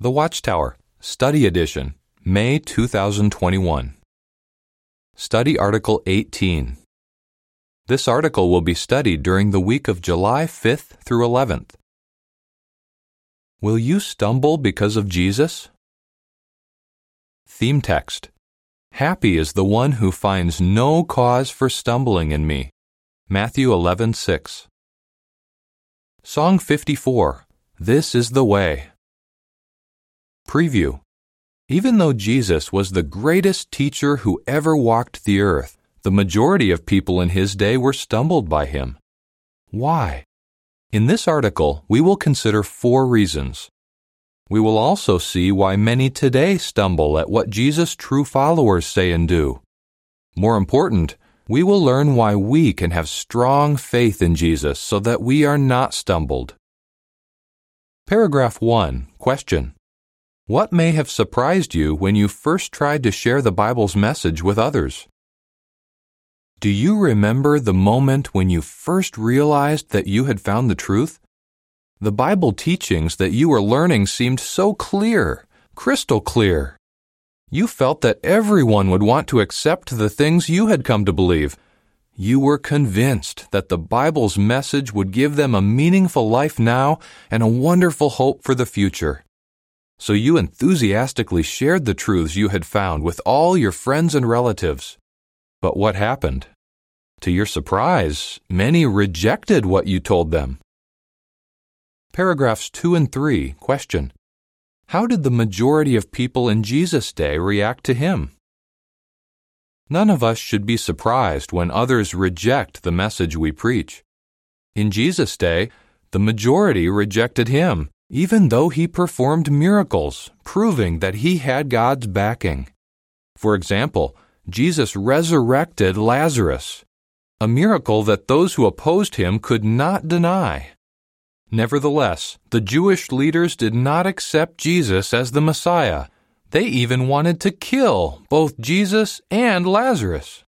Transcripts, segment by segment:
The Watchtower, Study Edition, May 2021. Study Article 18. This article will be studied during the week of July 5th through 11th. Will you stumble because of Jesus? Theme text Happy is the one who finds no cause for stumbling in me. Matthew 11:6. Song 54 This is the way. Preview Even though Jesus was the greatest teacher who ever walked the earth, the majority of people in his day were stumbled by him. Why? In this article, we will consider four reasons. We will also see why many today stumble at what Jesus' true followers say and do. More important, we will learn why we can have strong faith in Jesus so that we are not stumbled. Paragraph 1 Question what may have surprised you when you first tried to share the Bible's message with others? Do you remember the moment when you first realized that you had found the truth? The Bible teachings that you were learning seemed so clear, crystal clear. You felt that everyone would want to accept the things you had come to believe. You were convinced that the Bible's message would give them a meaningful life now and a wonderful hope for the future. So you enthusiastically shared the truths you had found with all your friends and relatives. But what happened? To your surprise, many rejected what you told them. Paragraphs 2 and 3 question How did the majority of people in Jesus' day react to him? None of us should be surprised when others reject the message we preach. In Jesus' day, the majority rejected him even though he performed miracles, proving that he had God's backing. For example, Jesus resurrected Lazarus, a miracle that those who opposed him could not deny. Nevertheless, the Jewish leaders did not accept Jesus as the Messiah. They even wanted to kill both Jesus and Lazarus.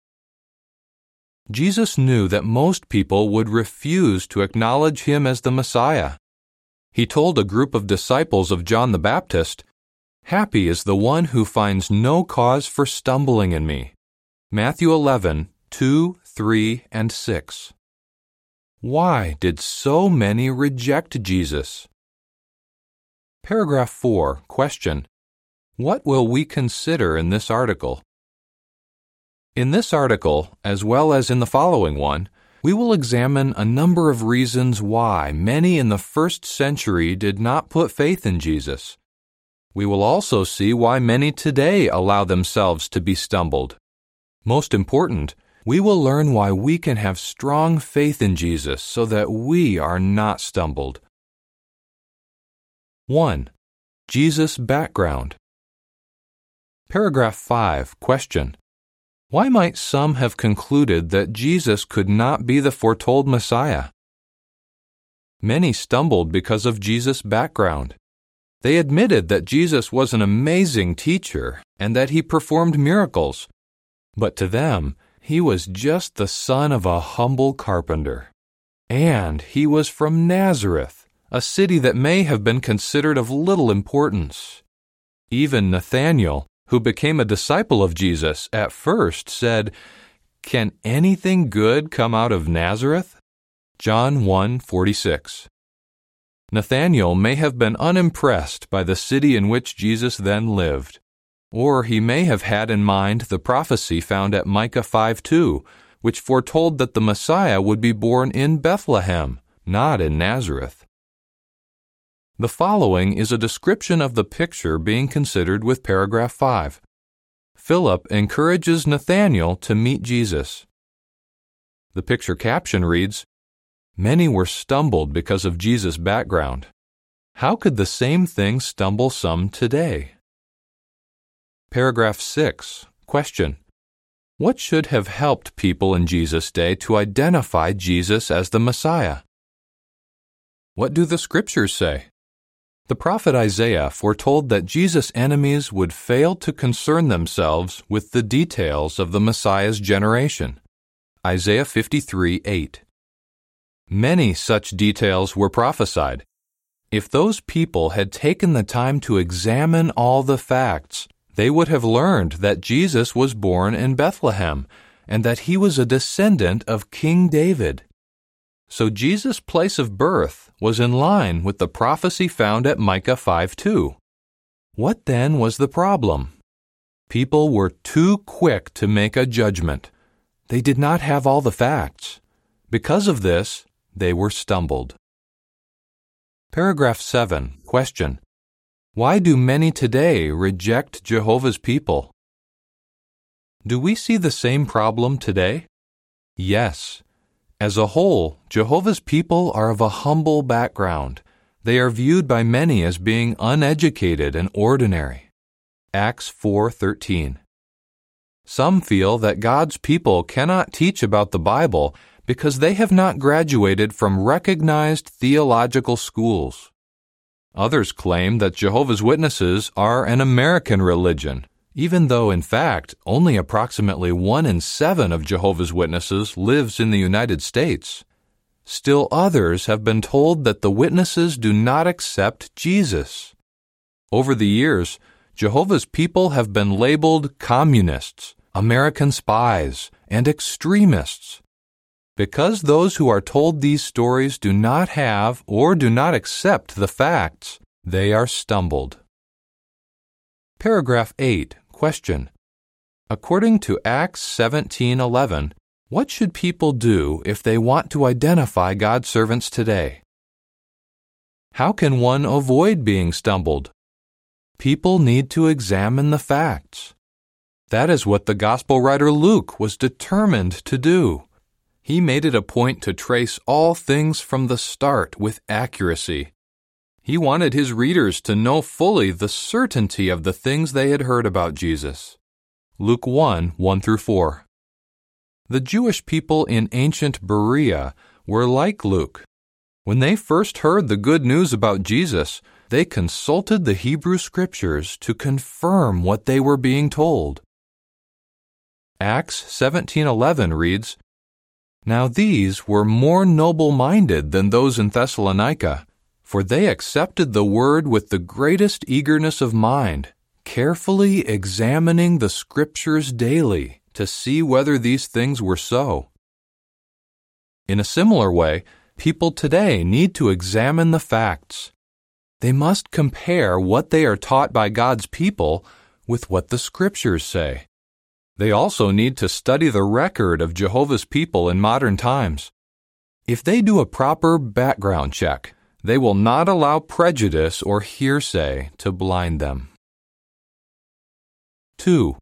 Jesus knew that most people would refuse to acknowledge him as the Messiah he told a group of disciples of John the Baptist, Happy is the one who finds no cause for stumbling in me. Matthew 11, 2, 3, and 6. Why did so many reject Jesus? Paragraph 4, question. What will we consider in this article? In this article, as well as in the following one, we will examine a number of reasons why many in the first century did not put faith in Jesus. We will also see why many today allow themselves to be stumbled. Most important, we will learn why we can have strong faith in Jesus so that we are not stumbled. 1. Jesus' background. Paragraph 5, question. Why might some have concluded that Jesus could not be the foretold Messiah? Many stumbled because of Jesus' background. They admitted that Jesus was an amazing teacher and that he performed miracles. But to them, he was just the son of a humble carpenter. And he was from Nazareth, a city that may have been considered of little importance. Even Nathanael, who became a disciple of Jesus, at first said, Can anything good come out of Nazareth? John 1:46. Nathanael may have been unimpressed by the city in which Jesus then lived, or he may have had in mind the prophecy found at Micah 5:2, which foretold that the Messiah would be born in Bethlehem, not in Nazareth. The following is a description of the picture being considered with paragraph 5. Philip encourages Nathanael to meet Jesus. The picture caption reads Many were stumbled because of Jesus' background. How could the same thing stumble some today? Paragraph 6. Question. What should have helped people in Jesus' day to identify Jesus as the Messiah? What do the scriptures say? The prophet Isaiah foretold that Jesus' enemies would fail to concern themselves with the details of the Messiah's generation. Isaiah 53 8. Many such details were prophesied. If those people had taken the time to examine all the facts, they would have learned that Jesus was born in Bethlehem and that he was a descendant of King David. So Jesus' place of birth was in line with the prophecy found at Micah 5 2. What then was the problem? People were too quick to make a judgment. They did not have all the facts. Because of this, they were stumbled. Paragraph 7. Question. Why do many today reject Jehovah's people? Do we see the same problem today? Yes. As a whole, Jehovah's people are of a humble background. They are viewed by many as being uneducated and ordinary. Acts 4:13. Some feel that God's people cannot teach about the Bible because they have not graduated from recognized theological schools. Others claim that Jehovah's Witnesses are an American religion, even though in fact only approximately 1 in 7 of Jehovah's Witnesses lives in the United States. Still others have been told that the witnesses do not accept Jesus. Over the years, Jehovah's people have been labeled communists, American spies, and extremists. Because those who are told these stories do not have or do not accept the facts, they are stumbled. Paragraph 8. Question. According to Acts 17:11, what should people do if they want to identify God's servants today? How can one avoid being stumbled? People need to examine the facts. That is what the Gospel writer Luke was determined to do. He made it a point to trace all things from the start with accuracy. He wanted his readers to know fully the certainty of the things they had heard about Jesus. Luke 1 1 through 4. The Jewish people in ancient Berea were like Luke. When they first heard the good news about Jesus, they consulted the Hebrew Scriptures to confirm what they were being told. Acts 17:11 reads, Now these were more noble-minded than those in Thessalonica, for they accepted the word with the greatest eagerness of mind, carefully examining the Scriptures daily to see whether these things were so. In a similar way, people today need to examine the facts. They must compare what they are taught by God's people with what the Scriptures say. They also need to study the record of Jehovah's people in modern times. If they do a proper background check, they will not allow prejudice or hearsay to blind them. 2.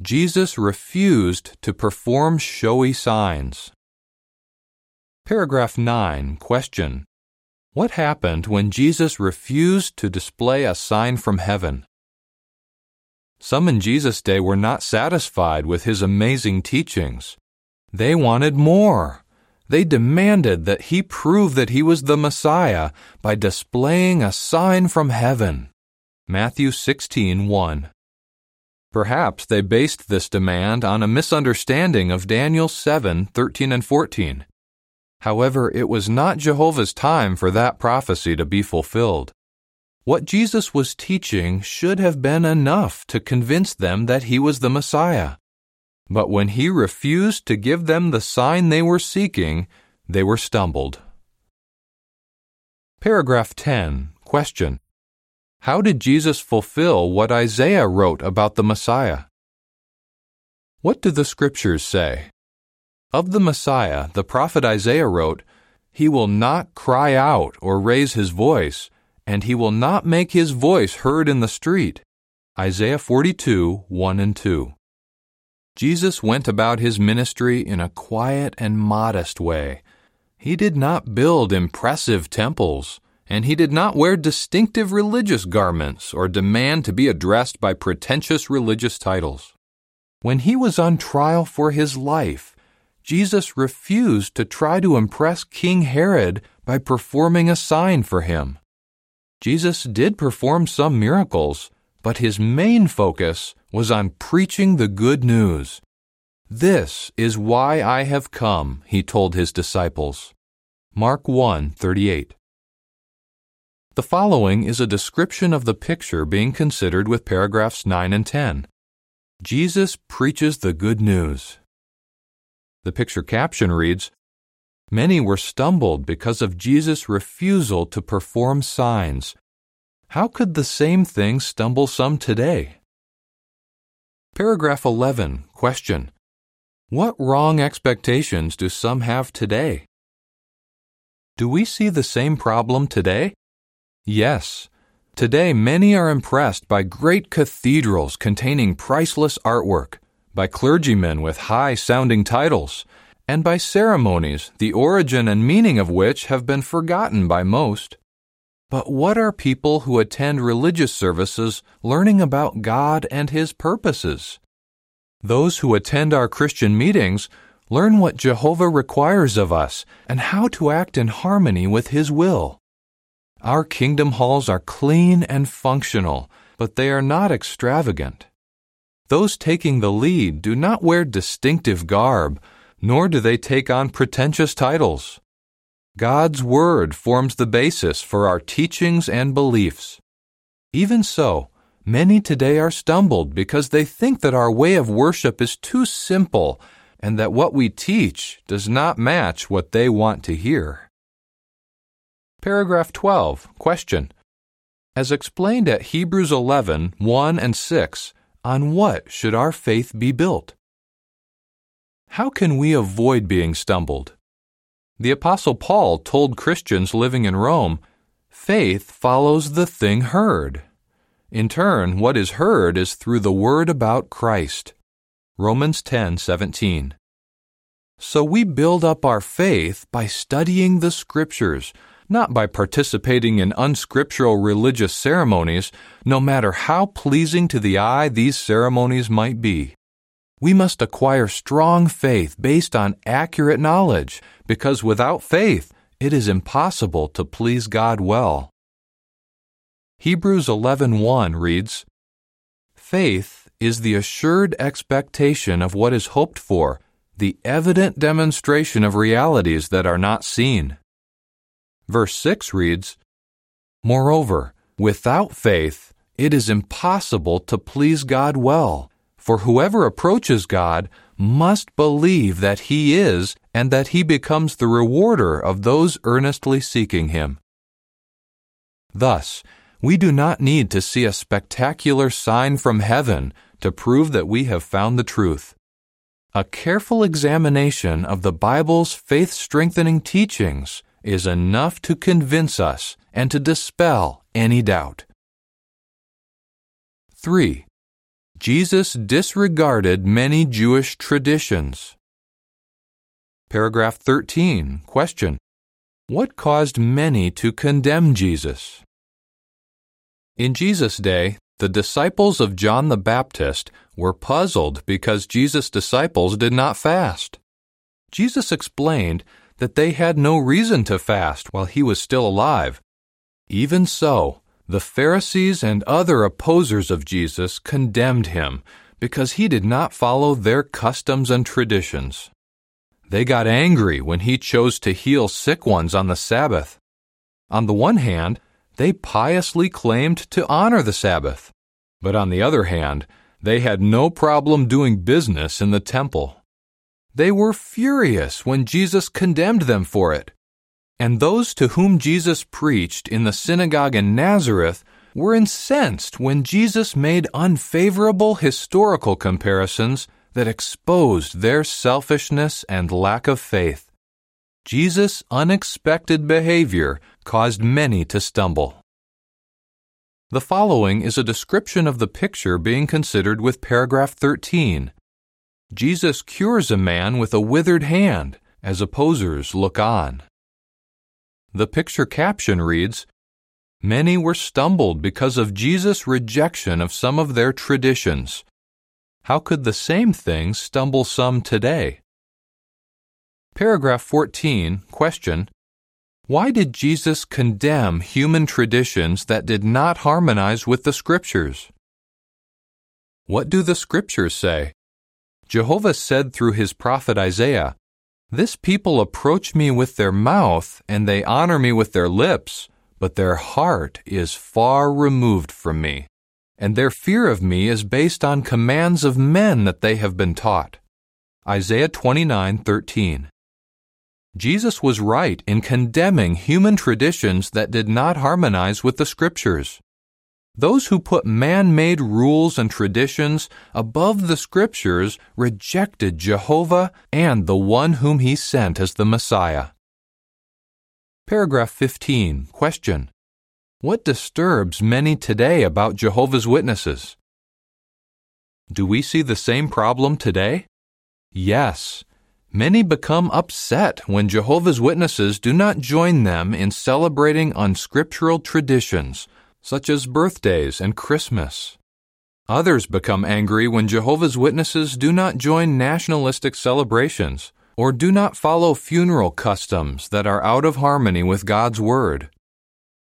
Jesus refused to perform showy signs. Paragraph 9. Question. What happened when Jesus refused to display a sign from heaven? Some in Jesus' day were not satisfied with his amazing teachings. They wanted more. They demanded that he prove that he was the Messiah by displaying a sign from heaven. Matthew 16:1. Perhaps they based this demand on a misunderstanding of Daniel 7:13 and 14. However, it was not Jehovah's time for that prophecy to be fulfilled. What Jesus was teaching should have been enough to convince them that he was the Messiah. But when he refused to give them the sign they were seeking, they were stumbled. Paragraph 10. Question. How did Jesus fulfill what Isaiah wrote about the Messiah? What do the scriptures say? Of the Messiah, the prophet Isaiah wrote, He will not cry out or raise his voice, and he will not make his voice heard in the street. Isaiah 42, 1 and 2. Jesus went about his ministry in a quiet and modest way. He did not build impressive temples, and he did not wear distinctive religious garments or demand to be addressed by pretentious religious titles. When he was on trial for his life, Jesus refused to try to impress King Herod by performing a sign for him. Jesus did perform some miracles, but his main focus was on preaching the good news. This is why I have come, he told his disciples. Mark 1:38. The following is a description of the picture being considered with paragraphs 9 and 10. Jesus preaches the good news. The picture caption reads Many were stumbled because of Jesus' refusal to perform signs. How could the same thing stumble some today? Paragraph 11. Question. What wrong expectations do some have today? Do we see the same problem today? Yes. Today, many are impressed by great cathedrals containing priceless artwork, by clergymen with high sounding titles, and by ceremonies the origin and meaning of which have been forgotten by most. But what are people who attend religious services learning about God and His purposes? Those who attend our Christian meetings learn what Jehovah requires of us and how to act in harmony with His will. Our kingdom halls are clean and functional, but they are not extravagant. Those taking the lead do not wear distinctive garb, nor do they take on pretentious titles. God's Word forms the basis for our teachings and beliefs. Even so, many today are stumbled because they think that our way of worship is too simple and that what we teach does not match what they want to hear. Paragraph 12. Question. As explained at Hebrews 11, 1 and 6, on what should our faith be built? How can we avoid being stumbled? The Apostle Paul told Christians living in Rome faith follows the thing heard. In turn, what is heard is through the word about Christ. Romans 10:17. So we build up our faith by studying the scriptures, not by participating in unscriptural religious ceremonies, no matter how pleasing to the eye these ceremonies might be. We must acquire strong faith based on accurate knowledge, because without faith, it is impossible to please God well. Hebrews 11:1 reads, Faith is the assured expectation of what is hoped for, the evident demonstration of realities that are not seen. Verse 6 reads, Moreover, without faith, it is impossible to please God well. For whoever approaches God must believe that He is and that He becomes the rewarder of those earnestly seeking Him. Thus, we do not need to see a spectacular sign from heaven to prove that we have found the truth. A careful examination of the Bible's faith strengthening teachings is enough to convince us and to dispel any doubt. 3. Jesus disregarded many Jewish traditions. Paragraph 13. Question. What caused many to condemn Jesus? In Jesus' day, the disciples of John the Baptist were puzzled because Jesus' disciples did not fast. Jesus explained that they had no reason to fast while he was still alive. Even so, the Pharisees and other opposers of Jesus condemned him because he did not follow their customs and traditions. They got angry when he chose to heal sick ones on the Sabbath. On the one hand, they piously claimed to honor the Sabbath, but on the other hand, they had no problem doing business in the temple. They were furious when Jesus condemned them for it. And those to whom Jesus preached in the synagogue in Nazareth were incensed when Jesus made unfavorable historical comparisons that exposed their selfishness and lack of faith. Jesus' unexpected behavior caused many to stumble. The following is a description of the picture being considered with paragraph 13. Jesus cures a man with a withered hand as opposers look on. The picture caption reads Many were stumbled because of Jesus' rejection of some of their traditions. How could the same thing stumble some today? Paragraph 14, question Why did Jesus condemn human traditions that did not harmonize with the Scriptures? What do the Scriptures say? Jehovah said through his prophet Isaiah, this people approach me with their mouth, and they honor me with their lips, but their heart is far removed from me, and their fear of me is based on commands of men that they have been taught. Isaiah 29:13. Jesus was right in condemning human traditions that did not harmonize with the scriptures. Those who put man made rules and traditions above the scriptures rejected Jehovah and the one whom he sent as the Messiah. Paragraph 15. Question. What disturbs many today about Jehovah's Witnesses? Do we see the same problem today? Yes. Many become upset when Jehovah's Witnesses do not join them in celebrating unscriptural traditions such as birthdays and Christmas. Others become angry when Jehovah's Witnesses do not join nationalistic celebrations or do not follow funeral customs that are out of harmony with God's Word.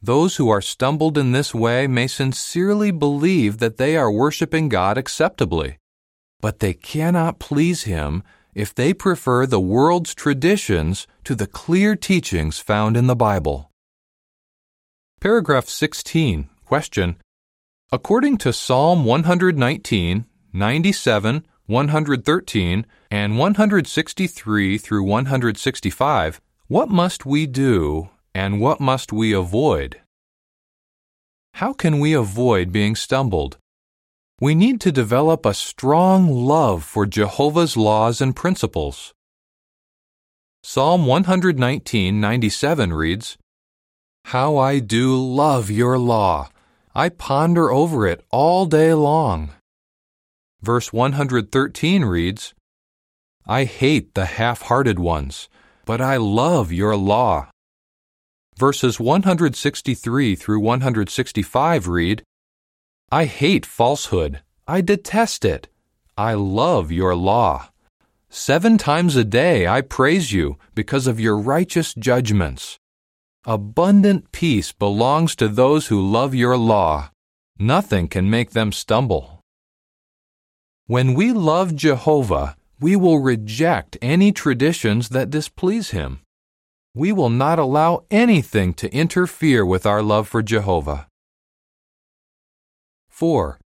Those who are stumbled in this way may sincerely believe that they are worshiping God acceptably, but they cannot please Him if they prefer the world's traditions to the clear teachings found in the Bible. Paragraph 16. Question. According to Psalm 119, 97, 113, and 163 through 165, what must we do and what must we avoid? How can we avoid being stumbled? We need to develop a strong love for Jehovah's laws and principles. Psalm 119:97 reads, how I do love your law. I ponder over it all day long. Verse 113 reads, I hate the half hearted ones, but I love your law. Verses 163 through 165 read, I hate falsehood. I detest it. I love your law. Seven times a day I praise you because of your righteous judgments. Abundant peace belongs to those who love your law. Nothing can make them stumble. When we love Jehovah, we will reject any traditions that displease him. We will not allow anything to interfere with our love for Jehovah. 4.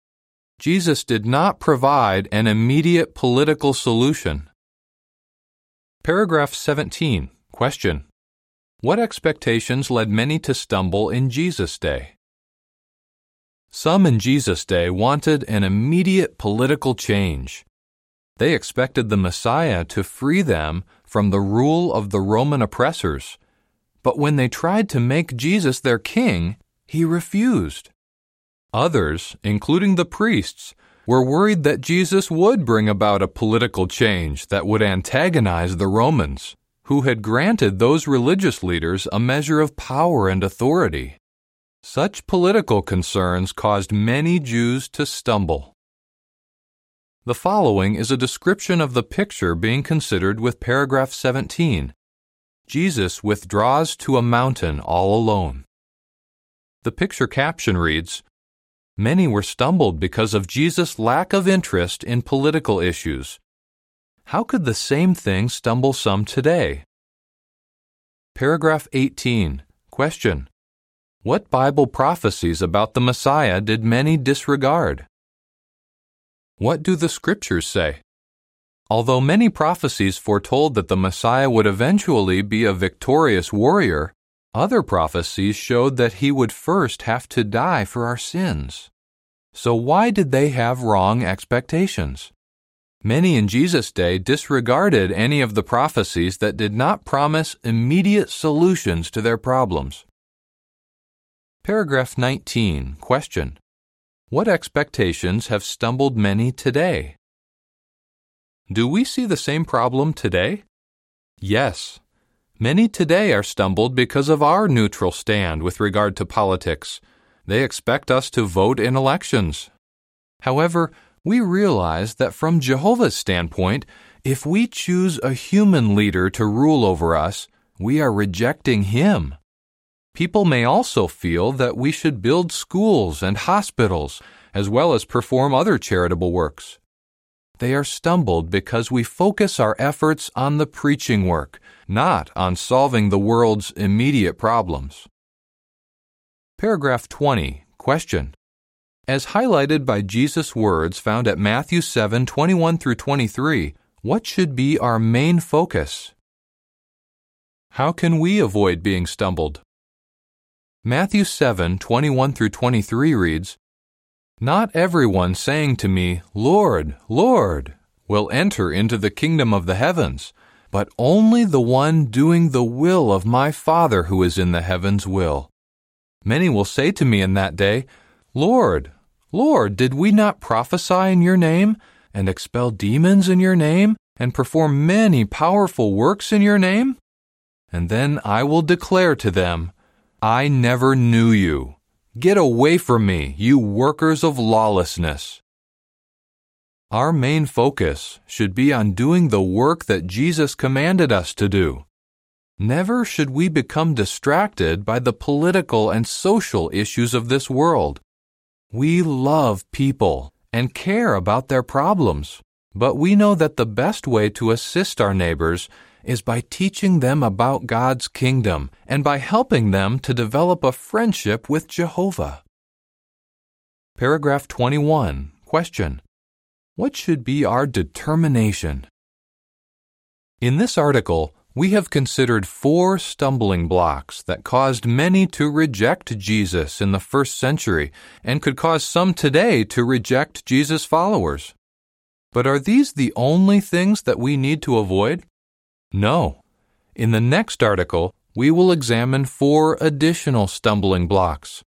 Jesus did not provide an immediate political solution. Paragraph 17. Question. What expectations led many to stumble in Jesus' day? Some in Jesus' day wanted an immediate political change. They expected the Messiah to free them from the rule of the Roman oppressors. But when they tried to make Jesus their king, he refused. Others, including the priests, were worried that Jesus would bring about a political change that would antagonize the Romans who had granted those religious leaders a measure of power and authority. Such political concerns caused many Jews to stumble. The following is a description of the picture being considered with paragraph 17. Jesus withdraws to a mountain all alone. The picture caption reads Many were stumbled because of Jesus' lack of interest in political issues how could the same thing stumble some today? Paragraph 18. Question. What Bible prophecies about the Messiah did many disregard? What do the Scriptures say? Although many prophecies foretold that the Messiah would eventually be a victorious warrior, other prophecies showed that he would first have to die for our sins. So why did they have wrong expectations? Many in Jesus' day disregarded any of the prophecies that did not promise immediate solutions to their problems. Paragraph 19. Question. What expectations have stumbled many today? Do we see the same problem today? Yes. Many today are stumbled because of our neutral stand with regard to politics. They expect us to vote in elections. However, we realize that from Jehovah's standpoint, if we choose a human leader to rule over us, we are rejecting him. People may also feel that we should build schools and hospitals, as well as perform other charitable works. They are stumbled because we focus our efforts on the preaching work, not on solving the world's immediate problems. Paragraph 20. Question. As highlighted by Jesus' words found at Matthew 7 21 through 23, what should be our main focus? How can we avoid being stumbled? Matthew 7 21 through 23 reads, Not everyone saying to me, Lord, Lord, will enter into the kingdom of the heavens, but only the one doing the will of my Father who is in the heavens will. Many will say to me in that day, Lord, Lord, did we not prophesy in your name, and expel demons in your name, and perform many powerful works in your name? And then I will declare to them, I never knew you. Get away from me, you workers of lawlessness. Our main focus should be on doing the work that Jesus commanded us to do. Never should we become distracted by the political and social issues of this world. We love people and care about their problems, but we know that the best way to assist our neighbors is by teaching them about God's kingdom and by helping them to develop a friendship with Jehovah. Paragraph 21. Question. What should be our determination? In this article, we have considered four stumbling blocks that caused many to reject Jesus in the first century and could cause some today to reject Jesus' followers. But are these the only things that we need to avoid? No. In the next article, we will examine four additional stumbling blocks.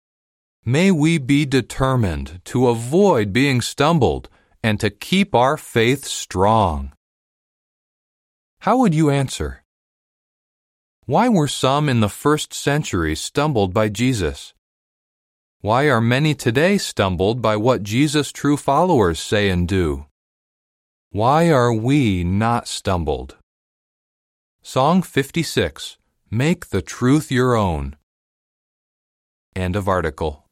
May we be determined to avoid being stumbled and to keep our faith strong. How would you answer? Why were some in the first century stumbled by Jesus? Why are many today stumbled by what Jesus' true followers say and do? Why are we not stumbled? Song 56 Make the Truth Your Own. End of article.